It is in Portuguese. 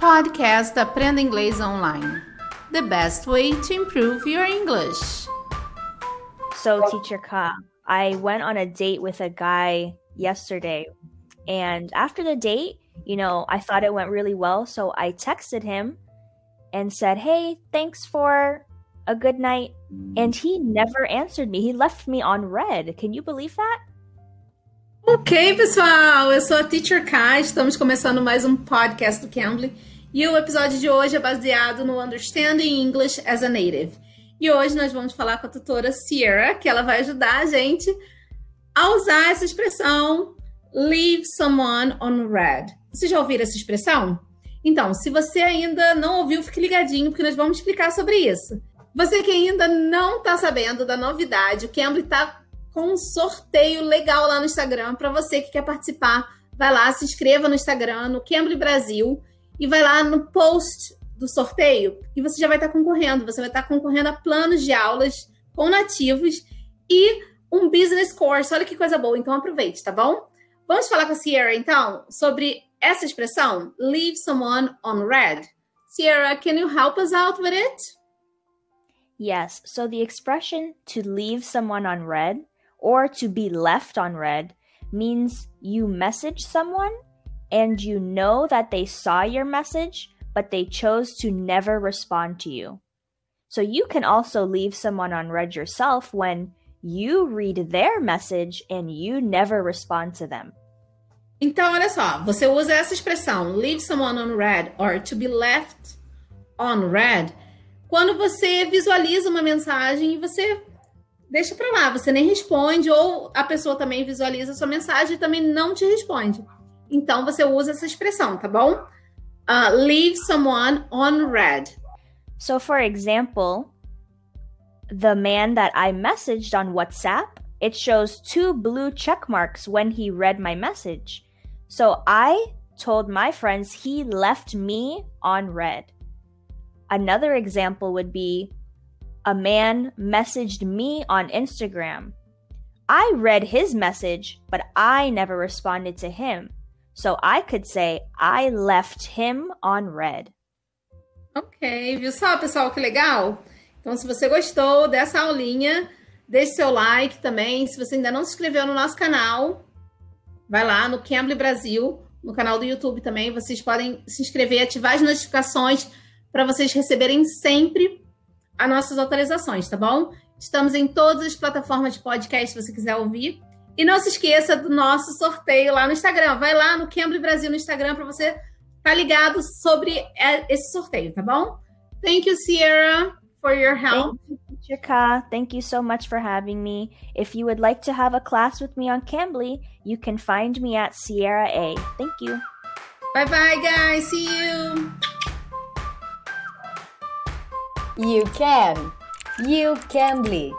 Podcast Aprenda Inglês Online. The best way to improve your English. So, Teacher Ka, I went on a date with a guy yesterday. And after the date, you know, I thought it went really well. So I texted him and said, Hey, thanks for a good night. And he never answered me. He left me on red. Can you believe that? Ok, pessoal, eu sou a Teacher Kai, estamos começando mais um podcast do Cambly e o episódio de hoje é baseado no Understanding English as a Native. E hoje nós vamos falar com a tutora Sierra, que ela vai ajudar a gente a usar essa expressão leave someone on red. Vocês já ouviram essa expressão? Então, se você ainda não ouviu, fique ligadinho, porque nós vamos explicar sobre isso. Você que ainda não está sabendo da novidade, o Cambly está com um sorteio legal lá no Instagram para você que quer participar. Vai lá, se inscreva no Instagram, no Cambly Brasil, e vai lá no post do sorteio e você já vai estar concorrendo. Você vai estar concorrendo a planos de aulas com nativos e um business course. Olha que coisa boa, então aproveite, tá bom? Vamos falar com a Sierra então sobre essa expressão, leave someone on red. Sierra, can you help us out with it? Yes, so the expression to leave someone on red or to be left on red means you message someone and you know that they saw your message, but they chose to never respond to you. So you can also leave someone on red yourself when you read their message and you never respond to them. Então, olha só, você usa essa expressão leave someone on red or to be left on red quando você visualiza uma mensagem e você deixa para lá, você nem responde, ou a pessoa também visualiza a sua mensagem e também não te responde. Então você usa essa expressão, tá bom? Uh, leave someone on red. So, for example, the man that I messaged on WhatsApp, it shows two blue check marks when he read my message. So I told my friends he left me on red. Another example would be a man messaged me on Instagram. I read his message, but I never responded to him. So I could say I left him on red. Ok, viu só, pessoal, que legal? Então, se você gostou dessa aulinha, deixe seu like também. Se você ainda não se inscreveu no nosso canal, vai lá no Cambly Brasil, no canal do YouTube também. Vocês podem se inscrever, ativar as notificações para vocês receberem sempre as nossas atualizações, tá bom? Estamos em todas as plataformas de podcast, se você quiser ouvir. E não se esqueça do nosso sorteio lá no Instagram. Vai lá no Cambly Brasil no Instagram para você estar tá ligado sobre esse sorteio, tá bom? Thank you, Sierra, for your help. Thank you, Ka. Thank you so much for having me. If you would like to have a class with me on Cambly, you can find me at Sierra A. Thank you. Bye bye, guys. See you. You can. You can be.